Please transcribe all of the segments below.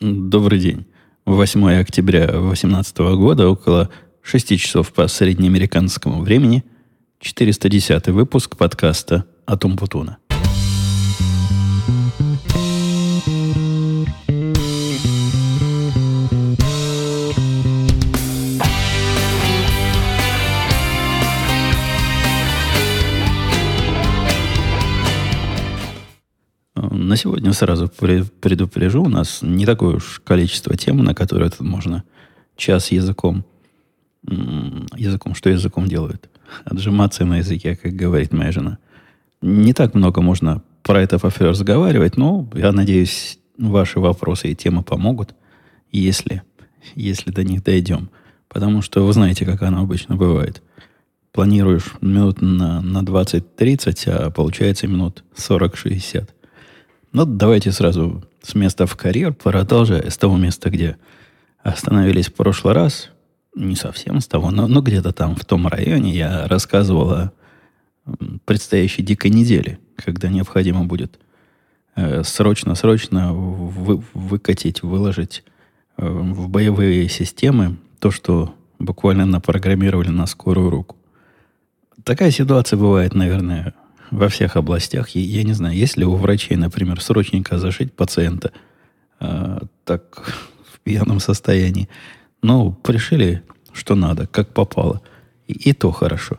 Добрый день. 8 октября 2018 года, около 6 часов по среднеамериканскому времени, 410 выпуск подкаста «Атум Путуна». На сегодня сразу предупрежу, у нас не такое уж количество тем, на которые тут можно час языком, языком, что языком делают? Отжиматься на языке, как говорит моя жена. Не так много можно про это по разговаривать, но я надеюсь, ваши вопросы и темы помогут, если, если до них дойдем. Потому что вы знаете, как оно обычно бывает. Планируешь минут на, на 20-30, а получается минут 40-60. Ну, давайте сразу с места в карьер, продолжая с того места, где остановились в прошлый раз. Не совсем с того, но, но где-то там, в том районе, я рассказывал о предстоящей дикой неделе, когда необходимо будет срочно-срочно э, вы, выкатить, выложить э, в боевые системы то, что буквально напрограммировали на скорую руку. Такая ситуация бывает, наверное, во всех областях. И, я не знаю, есть ли у врачей, например, срочненько зашить пациента э, так в пьяном состоянии. Ну, пришили, что надо, как попало. И, и то хорошо.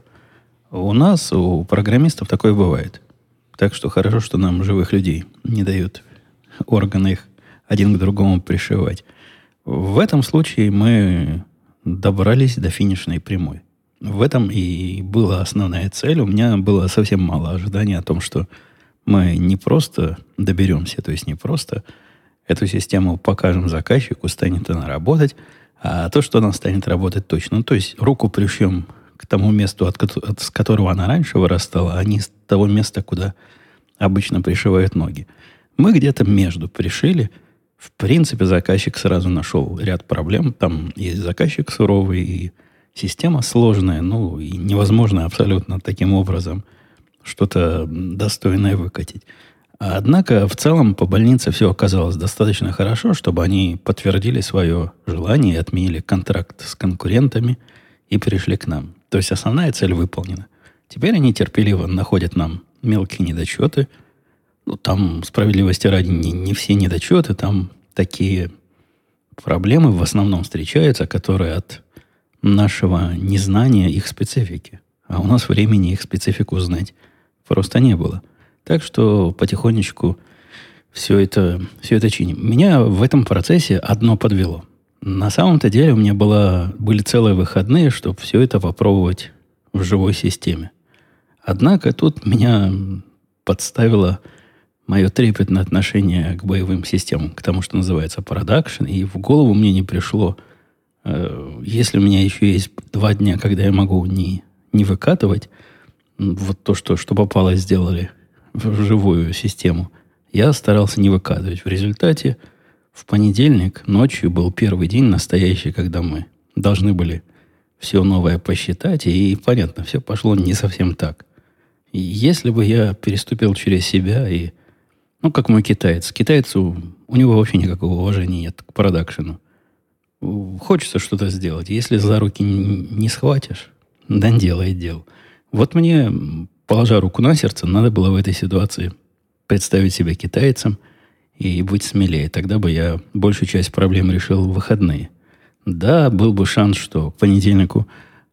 У нас, у программистов такое бывает. Так что хорошо, что нам живых людей не дают органы их один к другому пришивать. В этом случае мы добрались до финишной прямой. В этом и была основная цель. У меня было совсем мало ожиданий о том, что мы не просто доберемся, то есть не просто эту систему покажем заказчику, станет она работать, а то, что она станет работать точно. Ну, то есть руку пришьем к тому месту, от, от, с которого она раньше вырастала, а не с того места, куда обычно пришивают ноги. Мы где-то между пришили. В принципе, заказчик сразу нашел ряд проблем. Там есть заказчик суровый, и Система сложная, ну, и невозможно абсолютно таким образом что-то достойное выкатить. Однако в целом по больнице все оказалось достаточно хорошо, чтобы они подтвердили свое желание, отменили контракт с конкурентами и пришли к нам. То есть основная цель выполнена. Теперь они терпеливо находят нам мелкие недочеты. Ну, там, справедливости ради, не, не все недочеты, там такие проблемы в основном встречаются, которые от нашего незнания их специфики. А у нас времени их специфику знать просто не было. Так что потихонечку все это, все это чиним. Меня в этом процессе одно подвело. На самом-то деле у меня было, были целые выходные, чтобы все это попробовать в живой системе. Однако тут меня подставило мое трепетное отношение к боевым системам, к тому, что называется продакшн, и в голову мне не пришло – если у меня еще есть два дня, когда я могу не, не выкатывать вот то, что, что попало, сделали в живую систему, я старался не выкатывать. В результате в понедельник ночью был первый день настоящий, когда мы должны были все новое посчитать, и понятно, все пошло не совсем так. И если бы я переступил через себя и, ну, как мой китаец, китайцу, у него вообще никакого уважения нет к продакшену хочется что-то сделать. Если за руки не схватишь, да делай дел. Вот мне, положа руку на сердце, надо было в этой ситуации представить себя китайцем и быть смелее. Тогда бы я большую часть проблем решил в выходные. Да, был бы шанс, что к понедельнику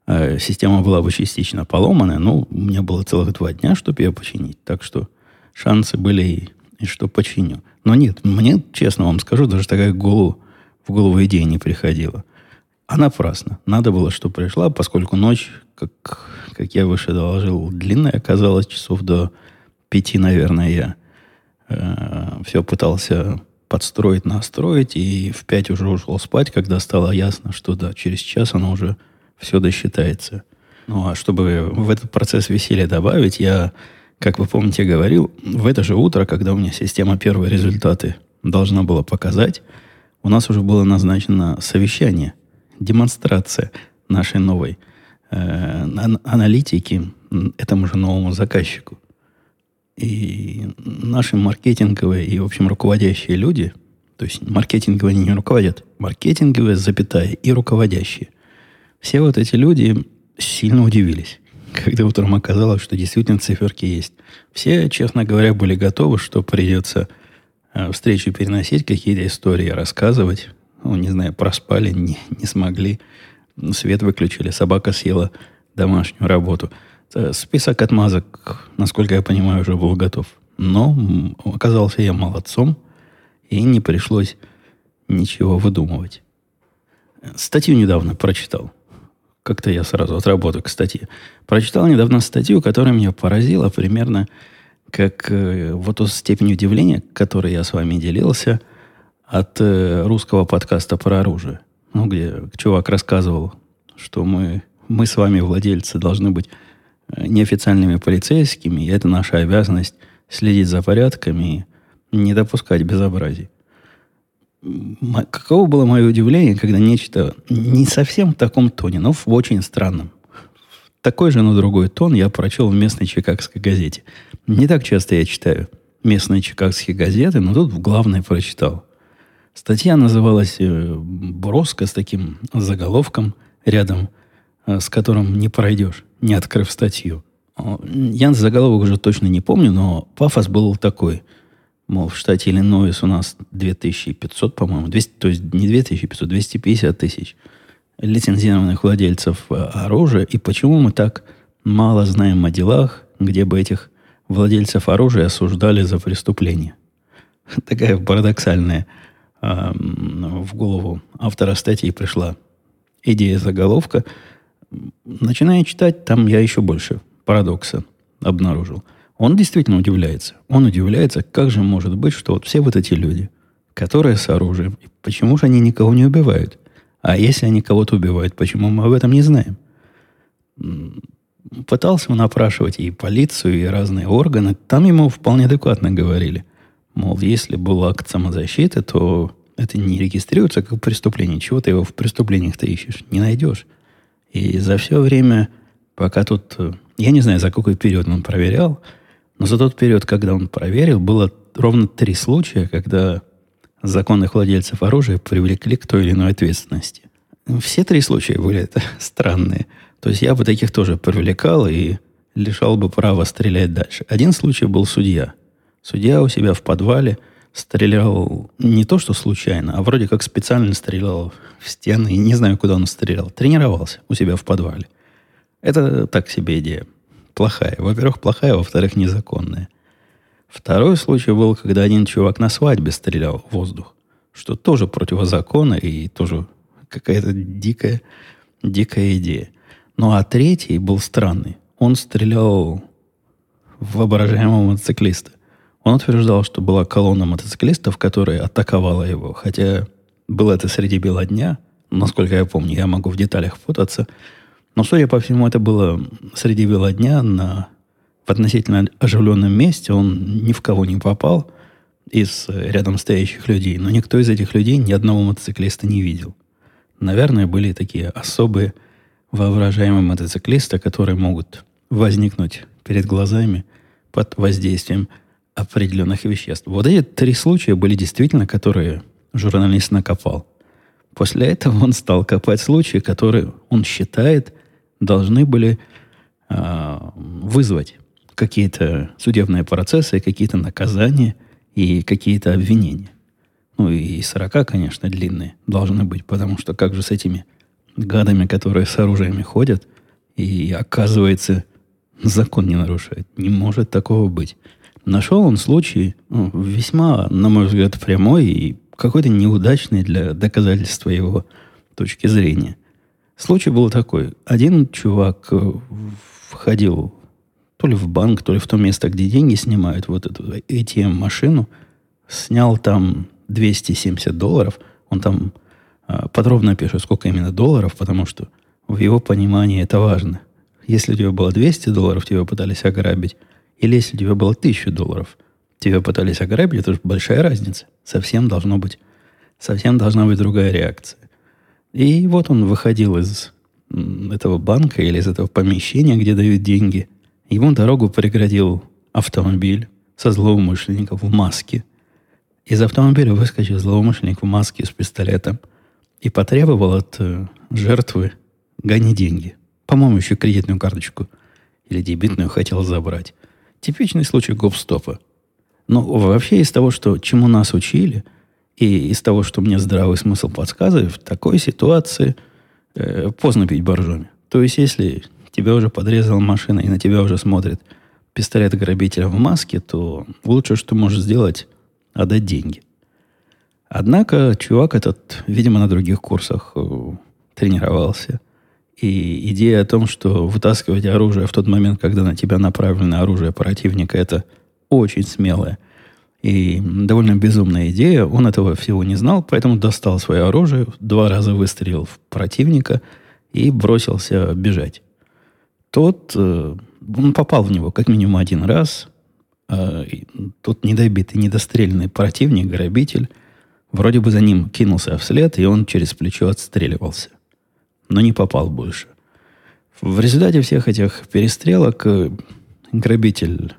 э, система была бы частично поломана, но у меня было целых два дня, чтобы ее починить. Так что шансы были и, и что починю. Но нет, мне, честно вам скажу, даже такая голову в голову идея не приходила. А напрасно. Надо было, чтобы пришла, поскольку ночь, как, как я выше доложил, длинная оказалась, часов до пяти, наверное, я э, все пытался подстроить, настроить, и в пять уже ушел спать, когда стало ясно, что да, через час оно уже все досчитается. Ну, а чтобы в этот процесс веселья добавить, я, как вы помните, говорил, в это же утро, когда у меня система первые результаты должна была показать, у нас уже было назначено совещание, демонстрация нашей новой э, аналитики этому же новому заказчику. И наши маркетинговые и, в общем, руководящие люди, То есть маркетинговые не руководят. Маркетинговые, запятая, и руководящие. Все вот эти люди сильно удивились, когда утром оказалось, что действительно циферки есть. Все, честно говоря, были готовы, что придется э, встречу переносить, какие-то истории рассказывать. Ну, не знаю, проспали, не, не смогли. Свет выключили, собака съела домашнюю работу. Э, список отмазок, насколько я понимаю, уже был готов. Но оказался я молодцом, и не пришлось ничего выдумывать. Статью недавно прочитал. Как-то я сразу отработаю к статье. Прочитал недавно статью, которая меня поразила примерно как э, вот ту степень удивления, которой я с вами делился от э, русского подкаста про оружие. Ну, где чувак рассказывал, что мы, мы с вами, владельцы, должны быть э, неофициальными полицейскими, и это наша обязанность следить за порядками и не допускать безобразий. Каково было мое удивление, когда нечто не совсем в таком тоне, но в очень странном. Такой же, но другой тон я прочел в местной чикагской газете. Не так часто я читаю местные чикагские газеты, но тут в главной прочитал. Статья называлась э, броско с таким заголовком рядом, э, с которым не пройдешь, не открыв статью. Я заголовок уже точно не помню, но пафос был такой. Мол, в штате Иллинойс у нас 2500, по-моему, 200, то есть не 2500, 250 тысяч лицензированных владельцев э, оружия. И почему мы так мало знаем о делах, где бы этих владельцев оружия осуждали за преступление? Такая парадоксальная э, в голову автора статьи пришла идея заголовка. Начиная читать, там я еще больше парадокса обнаружил. Он действительно удивляется. Он удивляется, как же может быть, что вот все вот эти люди, которые с оружием, почему же они никого не убивают? А если они кого-то убивают, почему мы об этом не знаем? Пытался он опрашивать и полицию, и разные органы. Там ему вполне адекватно говорили. Мол, если был акт самозащиты, то это не регистрируется как преступление. Чего ты его в преступлениях-то ищешь? Не найдешь. И за все время, пока тут э, я не знаю, за какой период он проверял, но за тот период, когда он проверил, было ровно три случая, когда законных владельцев оружия привлекли к той или иной ответственности. Все три случая были странные. То есть я бы таких тоже привлекал и лишал бы права стрелять дальше. Один случай был судья. Судья у себя в подвале стрелял не то, что случайно, а вроде как специально стрелял в стены. И не знаю, куда он стрелял. Тренировался у себя в подвале. Это так себе идея. Плохая. Во-первых, плохая, во-вторых, незаконная. Второй случай был, когда один чувак на свадьбе стрелял в воздух, что тоже противозаконно и тоже какая-то дикая, дикая идея. Ну а третий был странный. Он стрелял в воображаемого мотоциклиста. Он утверждал, что была колонна мотоциклистов, которая атаковала его. Хотя было это среди бела дня. Насколько я помню, я могу в деталях путаться – но, судя по всему, это было среди бела дня на, в относительно оживленном месте. Он ни в кого не попал из рядом стоящих людей. Но никто из этих людей ни одного мотоциклиста не видел. Наверное, были такие особые воображаемые мотоциклисты, которые могут возникнуть перед глазами под воздействием определенных веществ. Вот эти три случая были действительно, которые журналист накопал. После этого он стал копать случаи, которые он считает должны были э, вызвать какие-то судебные процессы, какие-то наказания и какие-то обвинения. Ну и 40, конечно, длинные должны быть, потому что как же с этими гадами, которые с оружиями ходят, и оказывается, закон не нарушает. Не может такого быть. Нашел он случай ну, весьма, на мой взгляд, прямой и какой-то неудачный для доказательства его точки зрения – Случай был такой. Один чувак э, входил то ли в банк, то ли в то место, где деньги снимают, вот эту ATM-машину, снял там 270 долларов. Он там э, подробно пишет, сколько именно долларов, потому что в его понимании это важно. Если у тебя было 200 долларов, тебя пытались ограбить, или если у тебя было 1000 долларов, тебя пытались ограбить, это же большая разница. Совсем должно быть, совсем должна быть другая реакция. И вот он выходил из этого банка или из этого помещения, где дают деньги. Ему дорогу преградил автомобиль со злоумышленников в маске. Из автомобиля выскочил злоумышленник в маске с пистолетом и потребовал от э, жертвы гони деньги. По-моему, еще кредитную карточку или дебитную хотел забрать. Типичный случай гоп-стопа. Но вообще из того, что, чему нас учили, и из того, что мне здравый смысл подсказывает, в такой ситуации э, поздно пить боржоми. То есть, если тебя уже подрезала машина и на тебя уже смотрит пистолет грабителя в маске, то лучше, что можешь сделать, отдать деньги. Однако чувак этот, видимо, на других курсах э, тренировался. И идея о том, что вытаскивать оружие в тот момент, когда на тебя направлено оружие противника, это очень смелая и довольно безумная идея. Он этого всего не знал, поэтому достал свое оружие, два раза выстрелил в противника и бросился бежать. Тот, э, он попал в него как минимум один раз. Э, тот недобитый, недострельный противник, грабитель, вроде бы за ним кинулся вслед, и он через плечо отстреливался. Но не попал больше. В результате всех этих перестрелок э, грабитель,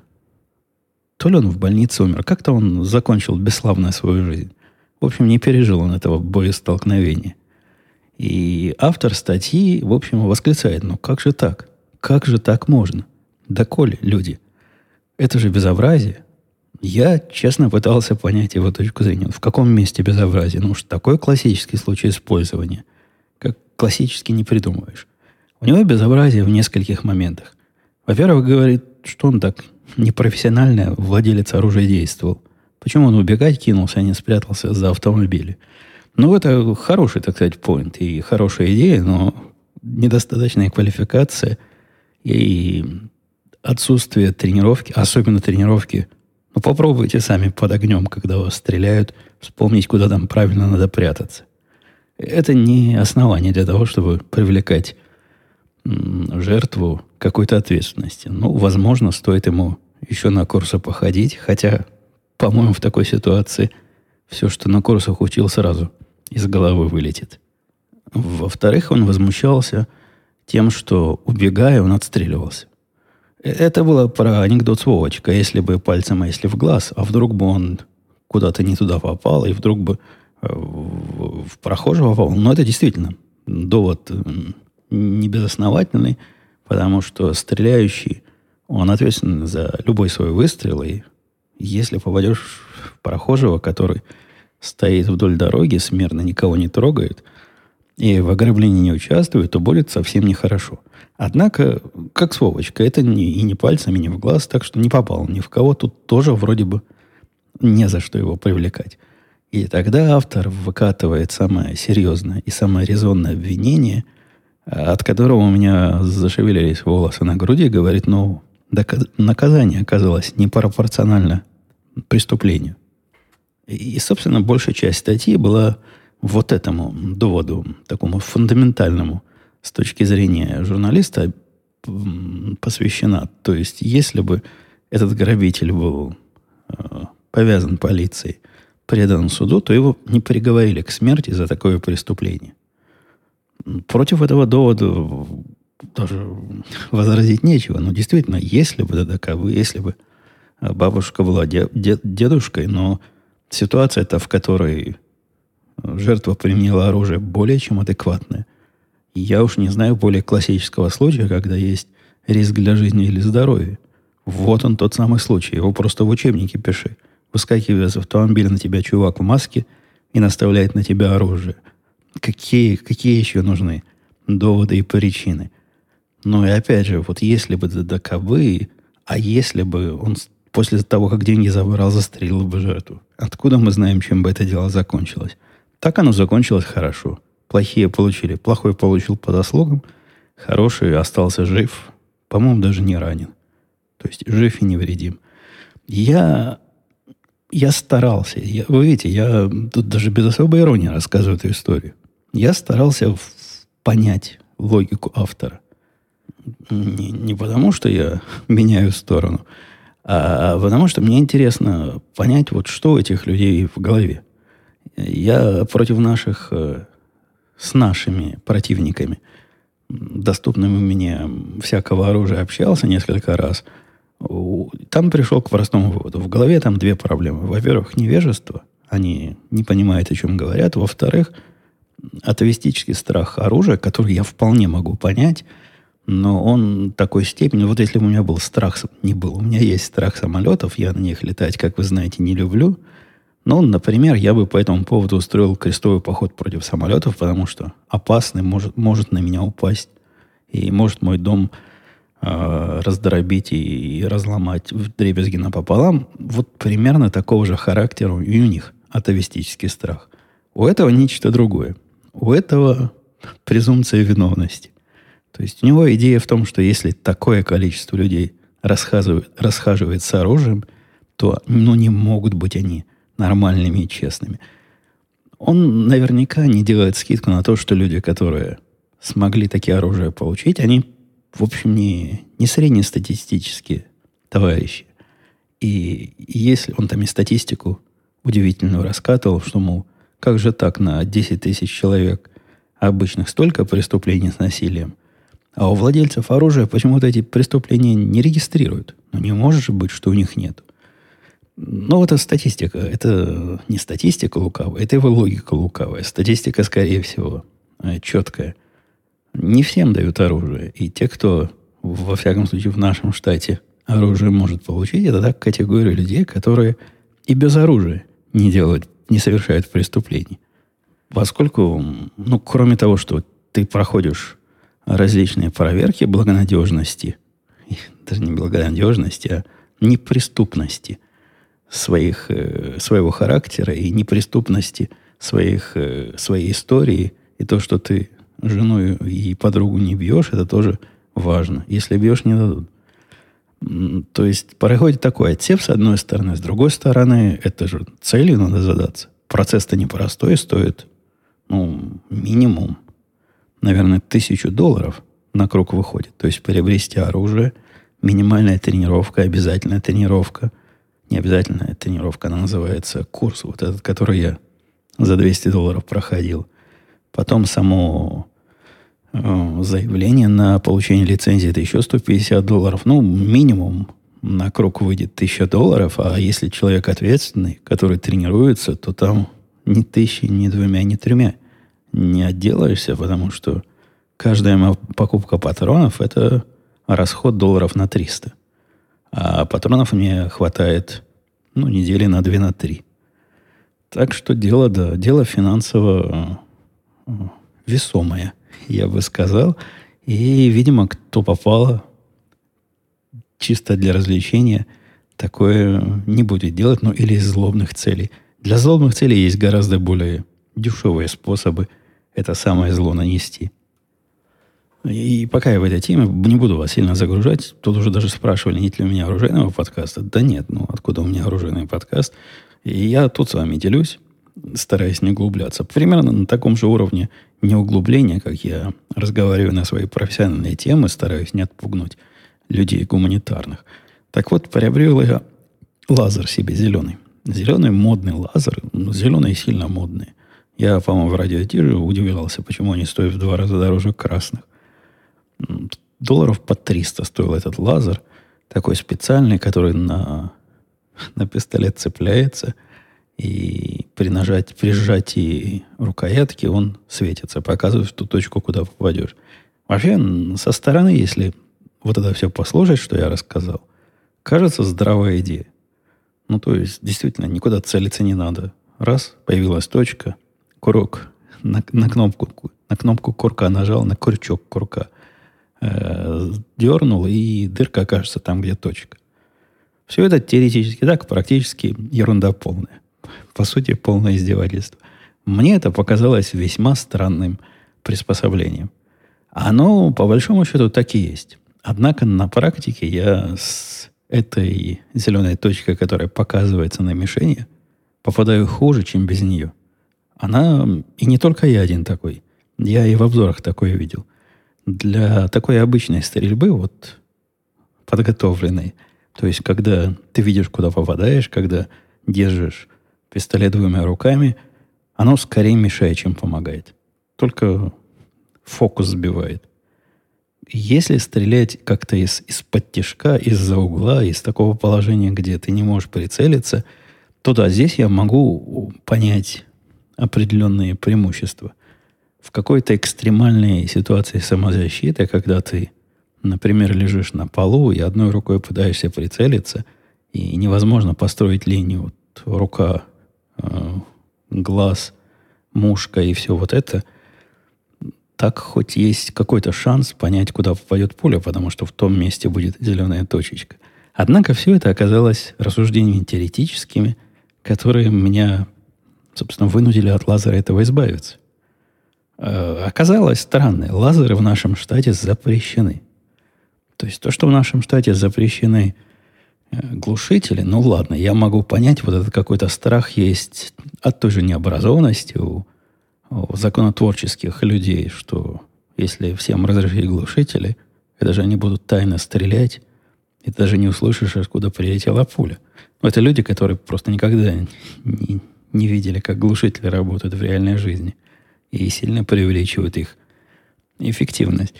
то ли он в больнице умер, как-то он закончил бесславно свою жизнь. В общем, не пережил он этого боестолкновения. И автор статьи, в общем, восклицает, ну как же так? Как же так можно? Да коли, люди, это же безобразие. Я, честно, пытался понять его точку зрения. В каком месте безобразие? Ну уж такой классический случай использования, как классически не придумаешь. У него безобразие в нескольких моментах. Во-первых, говорит, что он так непрофессионально владелец оружия действовал. Почему он убегать кинулся, а не спрятался за автомобили? Ну, это хороший, так сказать, поинт и хорошая идея, но недостаточная квалификация – и отсутствие тренировки, особенно тренировки, ну попробуйте сами под огнем, когда вас стреляют, вспомнить, куда там правильно надо прятаться. Это не основание для того, чтобы привлекать жертву какой-то ответственности. Ну, возможно, стоит ему еще на курсы походить, хотя, по-моему, в такой ситуации все, что на курсах учил, сразу из головы вылетит. Во-вторых, он возмущался – тем, что, убегая, он отстреливался. Э, это было про анекдот с Вовочкой. Если бы пальцем, а если в глаз, а вдруг бы он куда-то не туда попал, и вдруг бы э, в, в прохожего попал. Но это действительно довод не безосновательный, потому что стреляющий, он ответственен за любой свой выстрел, и если попадешь в прохожего, который стоит вдоль дороги, смирно никого не трогает – и в ограблении не участвует, то будет совсем нехорошо. Однако, как с Вовочкой, это не, и не пальцами, не в глаз, так что не попал ни в кого. Тут тоже вроде бы не за что его привлекать. И тогда автор выкатывает самое серьезное и самое резонное обвинение, от которого у меня зашевелились волосы на груди, говорит, ну, наказание оказалось непропорционально преступлению. И, собственно, большая часть статьи была вот этому доводу, такому фундаментальному с точки зрения журналиста, посвящена. То есть, если бы этот грабитель был э, повязан полицией, предан суду, то его не приговорили к смерти за такое преступление. Против этого довода даже возразить нечего. Но действительно, если бы таковы, если бы бабушка была дед, дедушкой, но ситуация это, в которой жертва применила оружие более чем адекватное. я уж не знаю более классического случая, когда есть риск для жизни или здоровья. Вот он тот самый случай. Его просто в учебнике пиши. Выскакивает из автомобиля на тебя чувак в маске и наставляет на тебя оружие. Какие, какие еще нужны доводы и причины? Ну и опять же, вот если бы таковы, а если бы он после того, как деньги забрал, застрелил бы жертву, откуда мы знаем, чем бы это дело закончилось? Так оно закончилось хорошо. Плохие получили. Плохой получил по заслугам. Хороший остался жив. По-моему, даже не ранен. То есть жив и невредим. Я, я старался. Я, вы видите, я тут даже без особой иронии рассказываю эту историю. Я старался в, понять логику автора. Не, не потому, что я меняю сторону, а потому, что мне интересно понять, вот что у этих людей в голове. Я против наших, э, с нашими противниками, доступными мне всякого оружия, общался несколько раз. Там пришел к простому выводу. В голове там две проблемы. Во-первых, невежество, они не понимают, о чем говорят. Во-вторых, атовистический страх оружия, который я вполне могу понять, но он такой степени, вот если бы у меня был страх, не был, у меня есть страх самолетов, я на них летать, как вы знаете, не люблю. Но, например, я бы по этому поводу устроил крестовый поход против самолетов, потому что опасный может, может на меня упасть. И может мой дом э, раздробить и, и разломать в дребезги напополам. Вот примерно такого же характера и у них атовистический страх. У этого нечто другое. У этого презумпция виновности. То есть у него идея в том, что если такое количество людей расхаживает, расхаживает с оружием, то ну, не могут быть они нормальными и честными. Он наверняка не делает скидку на то, что люди, которые смогли такие оружия получить, они, в общем, не, не среднестатистические товарищи. И если он там и статистику удивительную раскатывал, что, мол, как же так на 10 тысяч человек обычных столько преступлений с насилием, а у владельцев оружия почему-то эти преступления не регистрируют. Ну, не может же быть, что у них нет. Ну, это статистика. Это не статистика лукавая, это его логика лукавая. Статистика, скорее всего, э, четкая. Не всем дают оружие. И те, кто, во всяком случае, в нашем штате оружие может получить, это так категория людей, которые и без оружия не делают, не совершают преступлений. Поскольку, ну, кроме того, что ты проходишь различные проверки благонадежности, даже не благонадежности, а неприступности своих, э, своего характера и неприступности своих, э, своей истории, и то, что ты жену и подругу не бьешь, это тоже важно. Если бьешь, не дадут. То есть происходит такой отсев с одной стороны, с другой стороны, это же целью надо задаться. Процесс-то непростой, стоит ну, минимум наверное, тысячу долларов на круг выходит. То есть приобрести оружие, минимальная тренировка, обязательная тренировка. Не обязательная тренировка, она называется курс, вот этот, который я за 200 долларов проходил. Потом само э, заявление на получение лицензии это еще 150 долларов. Ну, минимум на круг выйдет 1000 долларов, а если человек ответственный, который тренируется, то там ни тысячи, ни двумя, ни тремя не отделаешься, потому что каждая покупка патронов – это расход долларов на 300. А патронов мне хватает, ну, недели на 2 на 3. Так что дело, да, дело финансово э, весомое, я бы сказал. И, видимо, кто попало чисто для развлечения, такое не будет делать, ну, или из злобных целей. Для злобных целей есть гораздо более дешевые способы – это самое зло нанести. И пока я в этой теме, не буду вас сильно загружать. Тут уже даже спрашивали, нет ли у меня оружейного подкаста. Да нет, ну откуда у меня оружейный подкаст? И я тут с вами делюсь, стараясь не углубляться. Примерно на таком же уровне не углубления, как я разговариваю на свои профессиональные темы, стараюсь не отпугнуть людей гуманитарных. Так вот, приобрел я лазер себе зеленый. Зеленый модный лазер. Ну, зеленые сильно модные. Я, по-моему, в радиотире удивлялся, почему они стоят в два раза дороже красных. Долларов по 300 стоил этот лазер. Такой специальный, который на, на пистолет цепляется. И при, нажатии, при сжатии рукоятки он светится, показывает ту точку, куда попадешь. Вообще, со стороны, если вот это все послушать, что я рассказал, кажется здравая идея. Ну, то есть, действительно, никуда целиться не надо. Раз, появилась точка – курок, на, на, кнопку, на кнопку курка нажал, на крючок курка э, дернул, и дырка окажется там, где точка. Все это теоретически так, практически ерунда полная. По сути, полное издевательство. Мне это показалось весьма странным приспособлением. Оно, по большому счету, так и есть. Однако на практике я с этой зеленой точкой, которая показывается на мишени, попадаю хуже, чем без нее. Она, и не только я один такой, я и в обзорах такое видел. Для такой обычной стрельбы, вот подготовленной, то есть когда ты видишь, куда попадаешь, когда держишь пистолет двумя руками, оно скорее мешает, чем помогает. Только фокус сбивает. Если стрелять как-то из, из-под тяжка, из-за угла, из такого положения, где ты не можешь прицелиться, то да, здесь я могу понять определенные преимущества. В какой-то экстремальной ситуации самозащиты, когда ты, например, лежишь на полу и одной рукой пытаешься прицелиться, и невозможно построить линию вот, рука, э, глаз, мушка и все вот это, так хоть есть какой-то шанс понять, куда попадет пуля, потому что в том месте будет зеленая точечка. Однако все это оказалось рассуждениями теоретическими, которые меня собственно, вынудили от лазера этого избавиться. Э, оказалось странное. Лазеры в нашем штате запрещены. То есть то, что в нашем штате запрещены э, глушители, ну ладно, я могу понять, вот этот какой-то страх есть от той же необразованности у, у законотворческих людей, что если всем разрешить глушители, это же они будут тайно стрелять, и ты даже не услышишь, откуда прилетела пуля. Но это люди, которые просто никогда не, не видели, как глушители работают в реальной жизни. И сильно преувеличивают их эффективность.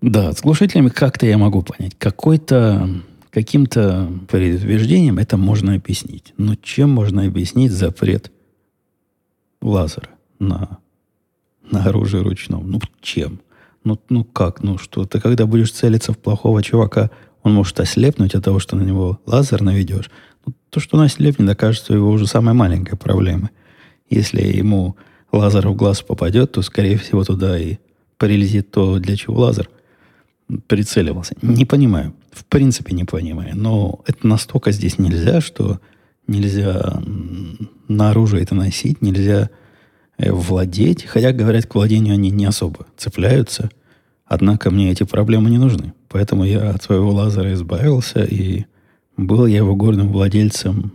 Да, с глушителями как-то я могу понять. Какой-то, каким-то предубеждением это можно объяснить. Но чем можно объяснить запрет лазера на, на оружие ручном? Ну, чем? Ну, ну как? Ну что? Ты когда будешь целиться в плохого чувака, он может ослепнуть от того, что на него лазер наведешь. То, что он ослепнет, окажется его уже самой маленькой проблемой. Если ему лазер в глаз попадет, то, скорее всего, туда и прилетит то, для чего лазер прицеливался. Не понимаю. В принципе, не понимаю. Но это настолько здесь нельзя, что нельзя на оружие это носить, нельзя э, владеть. Хотя, говорят, к владению они не особо цепляются. Однако мне эти проблемы не нужны. Поэтому я от своего лазера избавился и был я его горным владельцем,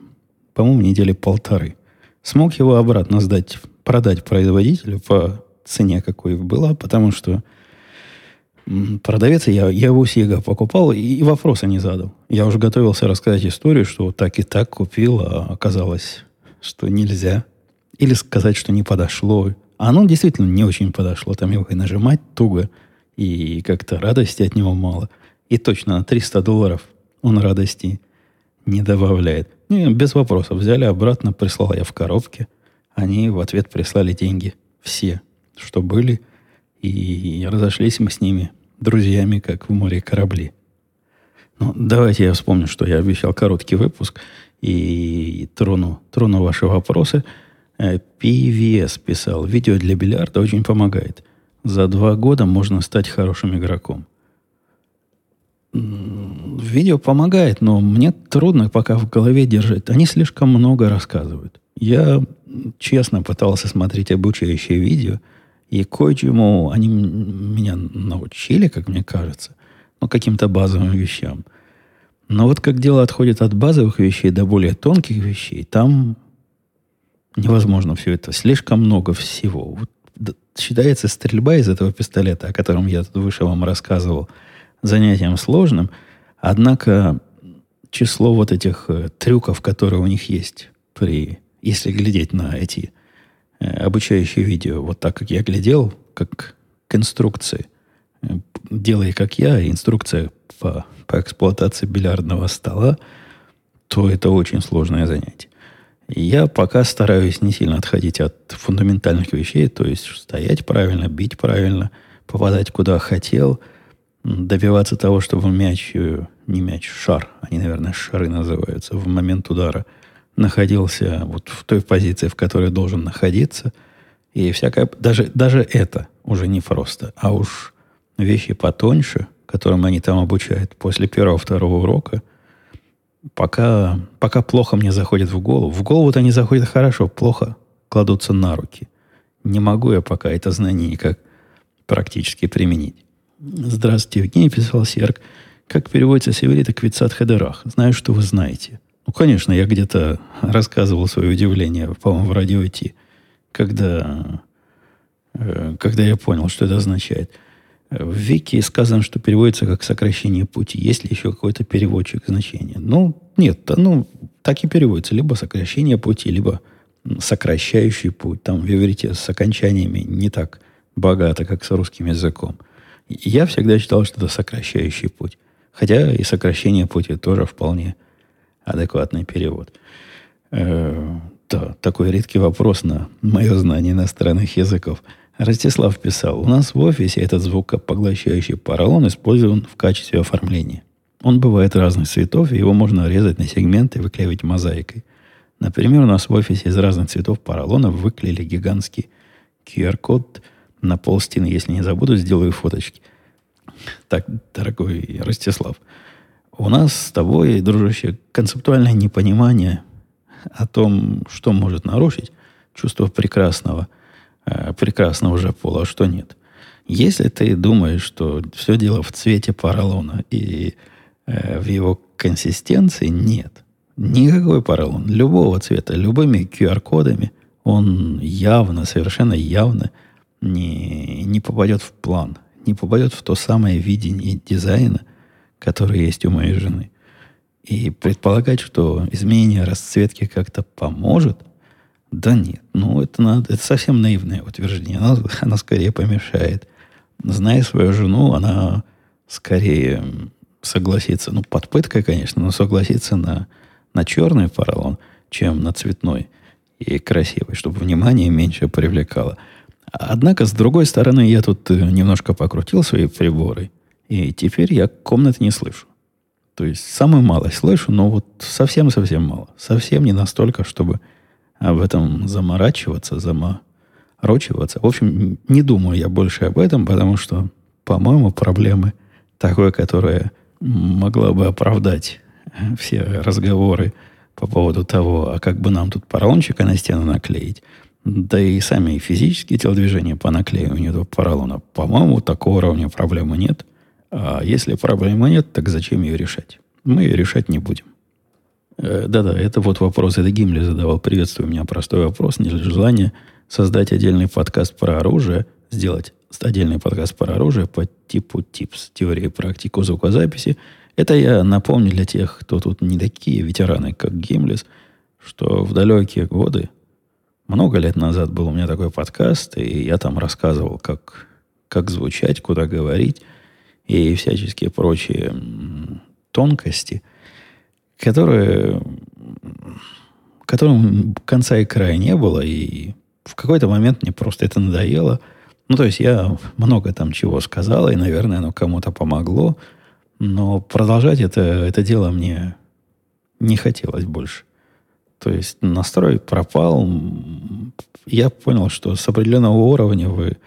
по-моему, недели полторы. Смог его обратно сдать, продать производителю по цене, какой была, потому что продавец, я, я его Сега покупал и, и вопроса не задал. Я уже готовился рассказать историю, что так и так купил, а оказалось, что нельзя. Или сказать, что не подошло. А оно действительно не очень подошло. Там его и нажимать туго, и как-то радости от него мало. И точно на 300 долларов он радости не добавляет. Не, без вопросов. Взяли обратно, прислал я в коробке. Они в ответ прислали деньги. Все, что были. И разошлись мы с ними друзьями, как в море корабли. Ну, давайте я вспомню, что я обещал короткий выпуск и трону, трону ваши вопросы. PVS э, писал, видео для бильярда очень помогает. За два года можно стать хорошим игроком видео помогает, но мне трудно пока в голове держать. Они слишком много рассказывают. Я честно пытался смотреть обучающие видео, и кое-чему они меня научили, как мне кажется, ну, каким-то базовым вещам. Но вот как дело отходит от базовых вещей до более тонких вещей, там невозможно все это. Слишком много всего. Вот, считается стрельба из этого пистолета, о котором я тут выше вам рассказывал – занятием сложным, однако число вот этих э, трюков, которые у них есть при, если глядеть на эти э, обучающие видео, вот так как я глядел, как к инструкции, э, делай как я, инструкция по, по эксплуатации бильярдного стола, то это очень сложное занятие. Я пока стараюсь не сильно отходить от фундаментальных вещей, то есть стоять правильно, бить правильно, попадать куда хотел – добиваться того, чтобы мяч, э, не мяч, шар, они, наверное, шары называются, в момент удара находился вот в той позиции, в которой должен находиться. И всякое, даже, даже это уже не просто, а уж вещи потоньше, которым они там обучают после первого-второго урока, пока, пока плохо мне заходит в голову. В голову-то они заходят хорошо, плохо кладутся на руки. Не могу я пока это знание никак практически применить. Здравствуйте, Евгений, писал Серк. Как переводится с иврита «квицат хадерах»? Знаю, что вы знаете. Ну, конечно, я где-то рассказывал свое удивление, по-моему, в радио Ти, когда, э, когда я понял, что это означает. В Вики сказано, что переводится как сокращение пути. Есть ли еще какой-то переводчик значения? Ну, нет, ну, так и переводится. Либо сокращение пути, либо сокращающий путь. Там в иврите с окончаниями не так богато, как с русским языком – я всегда считал, что это сокращающий путь. Хотя и сокращение пути тоже вполне адекватный перевод. Э, да, такой редкий вопрос на мое знание иностранных языков. Ростислав писал, у нас в офисе этот звукопоглощающий поролон использован в качестве оформления. Он бывает разных цветов, и его можно резать на сегменты и выклеивать мозаикой. Например, у нас в офисе из разных цветов поролона выклеили гигантский QR-код на пол стены. Если не забуду, сделаю фоточки. Так, дорогой Ростислав, у нас с тобой, дружище, концептуальное непонимание о том, что может нарушить чувство прекрасного, э, прекрасного же пола, а что нет. Если ты думаешь, что все дело в цвете поролона и э, в его консистенции, нет. Никакой поролон, любого цвета, любыми QR-кодами, он явно, совершенно явно не, не попадет в план, не попадет в то самое видение дизайна, которое есть у моей жены. И предполагать, что изменение расцветки как-то поможет, да нет. Ну, это, надо, это совсем наивное утверждение. Она, она скорее помешает. Зная свою жену, она скорее согласится, ну, под пыткой, конечно, но согласится на, на черный поролон, чем на цветной и красивый, чтобы внимание меньше привлекало. Однако, с другой стороны, я тут э, немножко покрутил свои приборы, и теперь я комнаты не слышу. То есть самую малость слышу, но вот совсем-совсем мало. Совсем не настолько, чтобы об этом заморачиваться, заморочиваться. В общем, не думаю я больше об этом, потому что, по-моему, проблемы такой, которая могла бы оправдать все разговоры по поводу того, а как бы нам тут поролончика на стену наклеить, да и сами физические телодвижения по наклеиванию этого поролона, по-моему, такого уровня проблемы нет. А если проблемы нет, так зачем ее решать? Мы ее решать не будем. Э, да-да, это вот вопрос. Это Гимли задавал. Приветствую меня. Простой вопрос. Нет ли желания создать отдельный подкаст про оружие, сделать отдельный подкаст про оружие по типу ТИПС, теории и практику звукозаписи. Это я напомню для тех, кто тут не такие ветераны, как Гимлис, что в далекие годы, много лет назад был у меня такой подкаст, и я там рассказывал, как, как звучать, куда говорить – и всяческие прочие тонкости, которые, которым конца и края не было, и в какой-то момент мне просто это надоело. Ну, то есть я много там чего сказал, и, наверное, оно кому-то помогло, но продолжать это, это дело мне не хотелось больше. То есть настрой пропал. Я понял, что с определенного уровня вы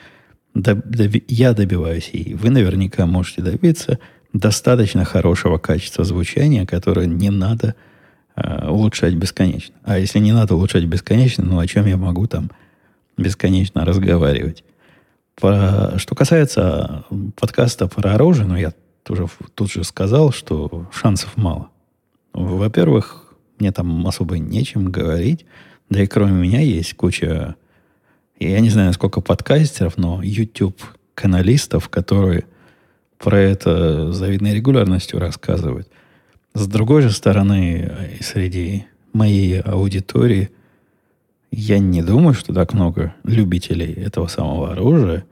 я добиваюсь, и вы наверняка можете добиться достаточно хорошего качества звучания, которое не надо э, улучшать бесконечно. А если не надо улучшать бесконечно, ну о чем я могу там бесконечно разговаривать? По, что касается подкаста про оружие, ну я тоже тут же сказал, что шансов мало. Во-первых, мне там особо нечем говорить, да и кроме меня есть куча я не знаю, сколько подкастеров, но YouTube каналистов, которые про это завидной регулярностью рассказывают. С другой же стороны, среди моей аудитории я не думаю, что так много любителей этого самого оружия.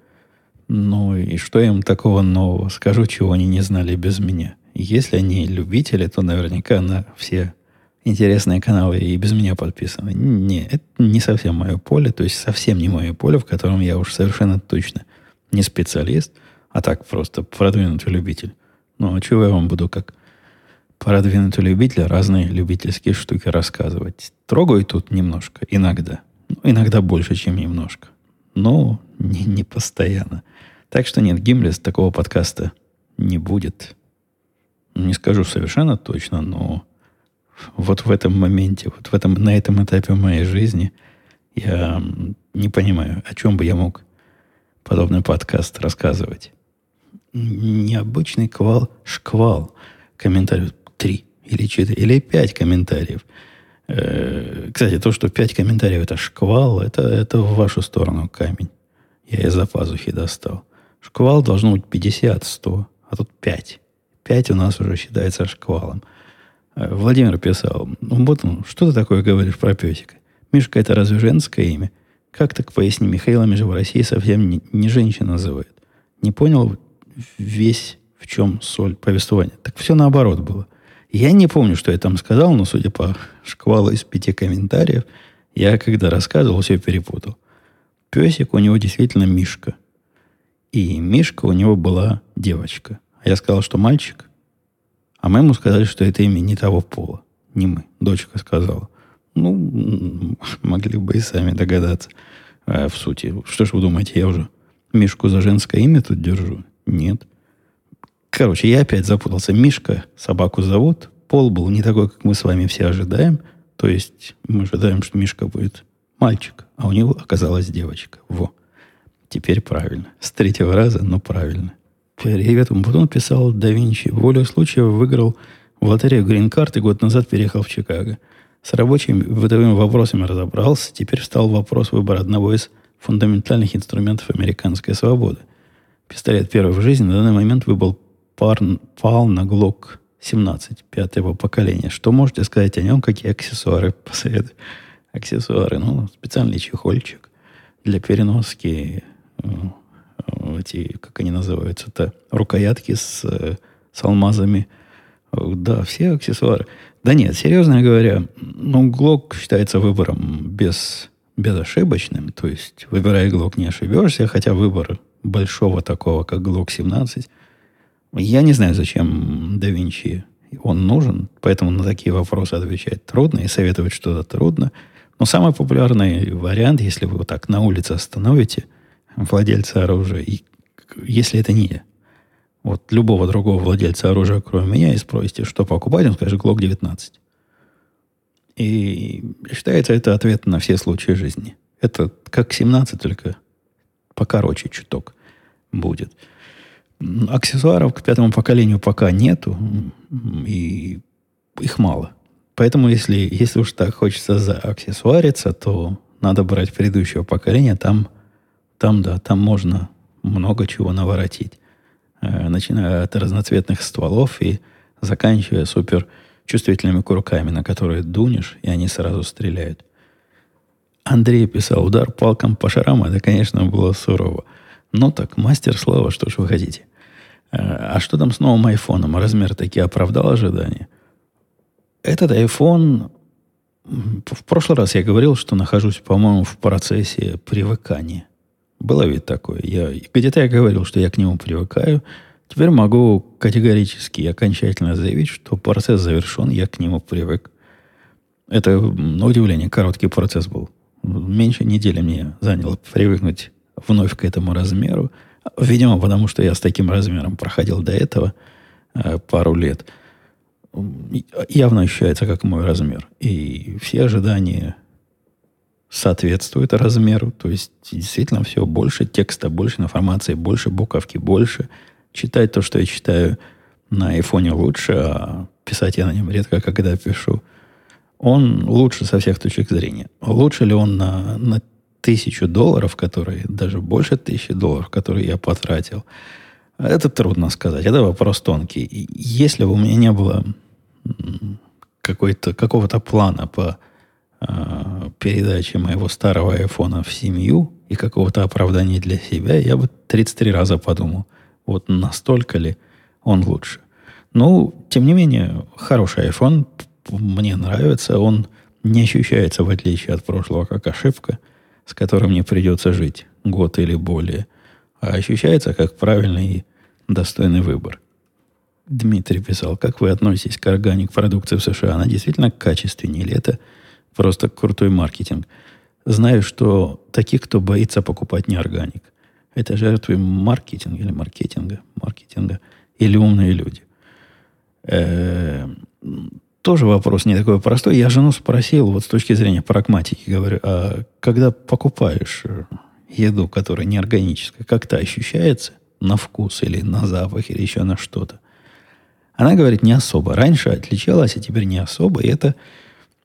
Ну и что им такого нового? Скажу, чего они не знали без меня. Если они любители, то наверняка на все интересные каналы и без меня подписаны. Не, это не совсем мое поле, то есть совсем не мое поле, в котором я уж совершенно точно не специалист, а так просто продвинутый любитель. Ну, а чего я вам буду как продвинутый любитель разные любительские штуки рассказывать? Трогаю тут немножко, иногда. Ну, иногда больше, чем немножко. Но не, не постоянно. Так что нет, Гимлес такого подкаста не будет. Не скажу совершенно точно, но вот в этом моменте, вот в этом, на этом этапе моей жизни я не понимаю, о чем бы я мог подобный подкаст рассказывать. Необычный квал, шквал комментариев. Три или четыре, или пять комментариев. Э, кстати, то, что пять комментариев это шквал, это, это в вашу сторону камень. Я из-за пазухи достал. Шквал должно быть 50-100, а тут 5. 5 у нас уже считается шквалом. Э, Владимир писал, ну вот ну, что ты такое говоришь про песика? Мишка это разве женское имя? Как так поясни, Михаила же в России совсем не, не женщина называют. Не понял весь в чем соль повествования. Так все наоборот было. Я не помню, что я там сказал, но судя по шквалу из пяти комментариев, я когда рассказывал, все перепутал. Песик у него действительно Мишка. И Мишка у него была девочка. А я сказал, что мальчик. А мы ему сказали, что это имя не того пола. Не мы. Дочка сказала. Ну, могли бы и сами догадаться. А в сути, что ж вы думаете, я уже Мишку за женское имя тут держу? Нет. Короче, я опять запутался. Мишка, собаку зовут. Пол был не такой, как мы с вами все ожидаем. То есть мы ожидаем, что Мишка будет мальчик, а у него оказалась девочка. Во. Теперь правильно. С третьего раза, но правильно. Привет. Потом писал да Винчи. Волю случая выиграл в лотерею грин-карт и год назад переехал в Чикаго. С рабочими бытовыми вопросами разобрался. Теперь встал вопрос выбора одного из фундаментальных инструментов американской свободы. Пистолет первый в жизни на данный момент выбыл пар, пал на Глок 17 пятого поколения. Что можете сказать о нем? Какие аксессуары посоветую? Аксессуары, ну, специальный чехольчик для переноски эти, как они называются-то, рукоятки с, э, с алмазами. Да, все аксессуары. Да нет, серьезно говоря, ну, Глок считается выбором без, безошибочным. То есть, выбирая Глок, не ошибешься, хотя выбор большого такого, как Глок 17, я не знаю, зачем да Винчи он нужен, поэтому на такие вопросы отвечать трудно и советовать что-то трудно. Но самый популярный вариант, если вы вот так на улице остановите владельца оружия, и если это не я, вот любого другого владельца оружия, кроме меня, и спросите, что покупать, он скажет Glock 19. И считается это ответ на все случаи жизни. Это как 17, только покороче чуток будет. Аксессуаров к пятому поколению пока нету, и их мало. Поэтому, если, если уж так хочется зааксессуариться, то надо брать предыдущего поколения. Там, там, да, там можно много чего наворотить. Э, начиная от разноцветных стволов и заканчивая супер чувствительными курками, на которые дунешь, и они сразу стреляют. Андрей писал, удар палком по шарам, это, конечно, было сурово. Ну так, мастер слова, что ж вы хотите. Э, а что там с новым айфоном? Размер таки оправдал ожидания? Этот iPhone... В прошлый раз я говорил, что нахожусь, по-моему, в процессе привыкания. Было ведь такое. Я, где-то я говорил, что я к нему привыкаю. Теперь могу категорически и окончательно заявить, что процесс завершен, я к нему привык. Это, на удивление, короткий процесс был. Меньше недели мне заняло привыкнуть вновь к этому размеру. Видимо, потому что я с таким размером проходил до этого э, пару лет. Явно ощущается как мой размер. И все ожидания соответствует размеру. То есть действительно все больше текста, больше информации, больше буковки, больше. Читать то, что я читаю на айфоне лучше, а писать я на нем редко когда пишу. Он лучше со всех точек зрения. Лучше ли он на, на тысячу долларов, которые, даже больше тысячи долларов, которые я потратил, это трудно сказать. Это вопрос тонкий. Если бы у меня не было какой-то, какого-то плана по э, передаче моего старого айфона в семью и какого-то оправдания для себя, я бы 33 раза подумал, вот настолько ли он лучше. Ну, тем не менее, хороший iPhone, мне нравится, он не ощущается, в отличие от прошлого, как ошибка, с которой мне придется жить год или более, а ощущается как правильный и достойный выбор. Дмитрий писал, как вы относитесь к органик продукции в США? Она действительно качественнее или это просто крутой маркетинг? Знаю, что таких, кто боится покупать не органик. Это жертвы маркетинга или маркетинга, маркетинга или умные люди. Э, тоже вопрос не такой простой. Я жену спросил, вот с точки зрения прагматики, говорю, а когда покупаешь еду, которая не органическая, как-то ощущается на вкус или на запах или еще на что-то? Она говорит, не особо. Раньше отличалась, а теперь не особо. И это,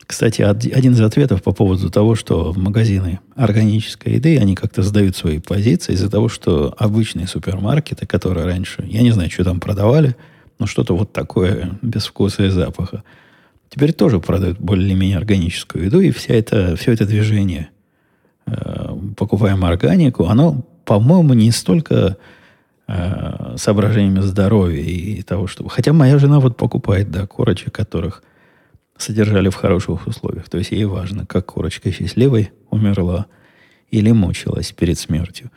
кстати, один из ответов по поводу того, что магазины органической еды, они как-то сдают свои позиции из-за того, что обычные супермаркеты, которые раньше, я не знаю, что там продавали, но что-то вот такое без вкуса и запаха, теперь тоже продают более-менее органическую еду, и вся это, все это движение, э, покупаем органику, оно, по-моему, не столько э, соображениями здоровья и того, чтобы... Хотя моя жена вот покупает, да, корочек, которых содержали в хороших условиях. То есть ей важно, как курочка счастливой умерла или мучилась перед смертью.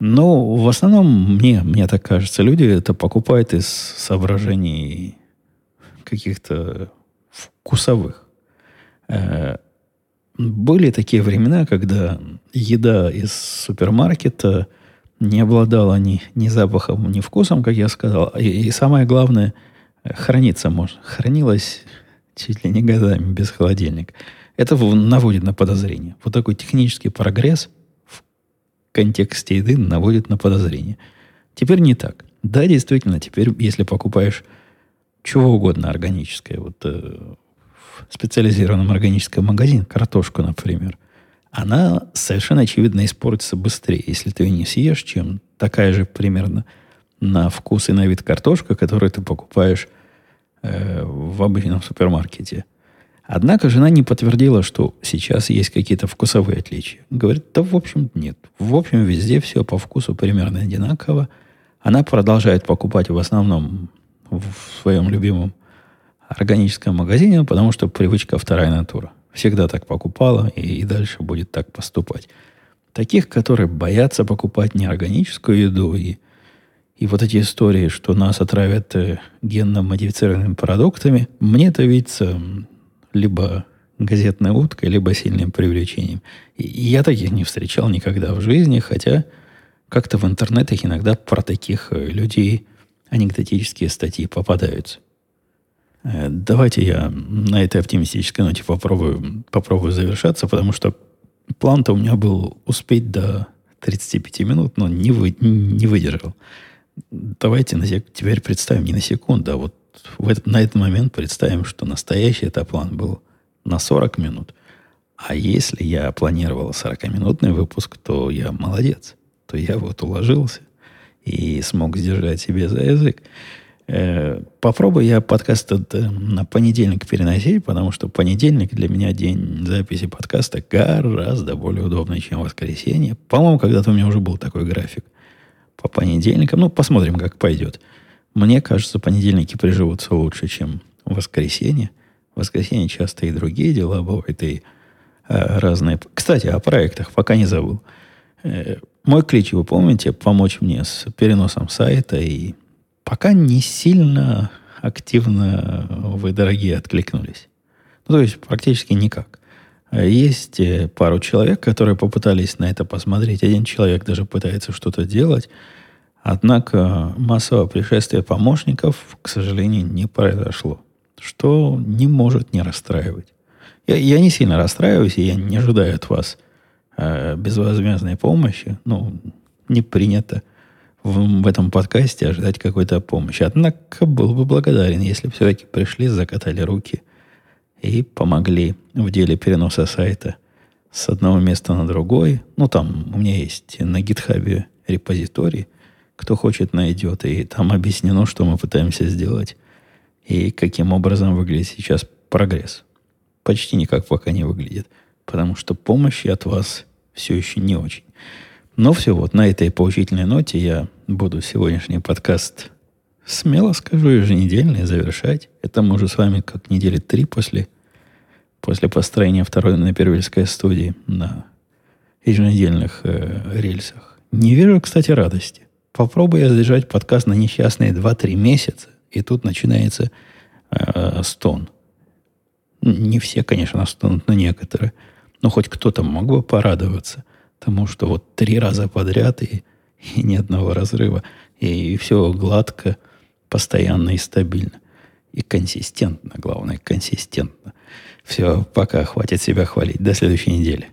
Но в основном, мне, мне так кажется, люди это покупают из соображений каких-то вкусовых. Э, были такие времена, когда еда из супермаркета не обладала ни, ни запахом, ни вкусом, как я сказал. И, и самое главное, храниться можно. Хранилась чуть ли не годами без холодильника. Это наводит на подозрение. Вот такой технический прогресс в контексте еды наводит на подозрение. Теперь не так. Да, действительно, теперь, если покупаешь чего угодно органическое, вот э, в специализированном органическом магазине, картошку, например, она совершенно очевидно испортится быстрее, если ты ее не съешь, чем такая же примерно на вкус и на вид картошка, которую ты покупаешь э, в обычном супермаркете. Однако жена не подтвердила, что сейчас есть какие-то вкусовые отличия. Говорит, да в общем нет. В общем везде все по вкусу примерно одинаково. Она продолжает покупать в основном в своем любимом органическом магазине, потому что привычка вторая натура. Всегда так покупала и, и дальше будет так поступать. Таких, которые боятся покупать неорганическую еду и, и вот эти истории, что нас отравят э, генно-модифицированными продуктами, мне это видится либо газетной уткой, либо сильным привлечением. И я таких не встречал никогда в жизни, хотя как-то в интернетах иногда про таких э, людей анекдотические статьи попадаются. Э, давайте я на этой оптимистической ноте попробую, попробую завершаться, потому что план-то у меня был успеть до 35 минут, но не, вы, не выдержал. Давайте на, теперь представим не на секунду, а вот в этот, на этот момент представим, что настоящий это план был на 40 минут. А если я планировал 40-минутный выпуск, то я молодец. То я вот уложился и смог сдержать себе за язык. Э, попробую я подкаст э, на понедельник переносить, потому что понедельник для меня день записи подкаста гораздо более удобный, чем воскресенье. По-моему, когда-то у меня уже был такой график по понедельникам. Ну, посмотрим, как пойдет. Мне кажется, понедельники приживутся лучше, чем воскресенье. В воскресенье часто и другие дела бывают, и э, разные. Кстати, о проектах, пока не забыл. Э, мой клич, вы помните, помочь мне с переносом сайта, и пока не сильно активно вы, дорогие, откликнулись. Ну, то есть, практически никак. Есть э, пару человек, которые попытались на это посмотреть. Один человек даже пытается что-то делать. Однако массовое пришествие помощников, к сожалению, не произошло, что не может не расстраивать. Я, я не сильно расстраиваюсь, и я не ожидаю от вас э, безвозмездной помощи. Ну, не принято в, в этом подкасте ожидать какой-то помощи. Однако был бы благодарен, если все-таки пришли, закатали руки и помогли в деле переноса сайта с одного места на другой. Ну, там у меня есть на гитхабе репозиторий, кто хочет, найдет. И там объяснено, что мы пытаемся сделать. И каким образом выглядит сейчас прогресс. Почти никак пока не выглядит. Потому что помощи от вас все еще не очень. Но все, вот на этой поучительной ноте я буду сегодняшний подкаст смело скажу, еженедельный завершать. Это мы уже с вами как недели три после, после построения второй на Первильской студии на еженедельных э, рельсах. Не вижу, кстати, радости. Попробуй я задержать подкаст на несчастные 2-3 месяца, и тут начинается э, стон. Не все, конечно, стонут, но некоторые. Но хоть кто-то мог бы порадоваться тому, что вот три раза подряд и, и ни одного разрыва, и, и все гладко, постоянно и стабильно. И консистентно, главное, консистентно. Все, пока, хватит себя хвалить. До следующей недели.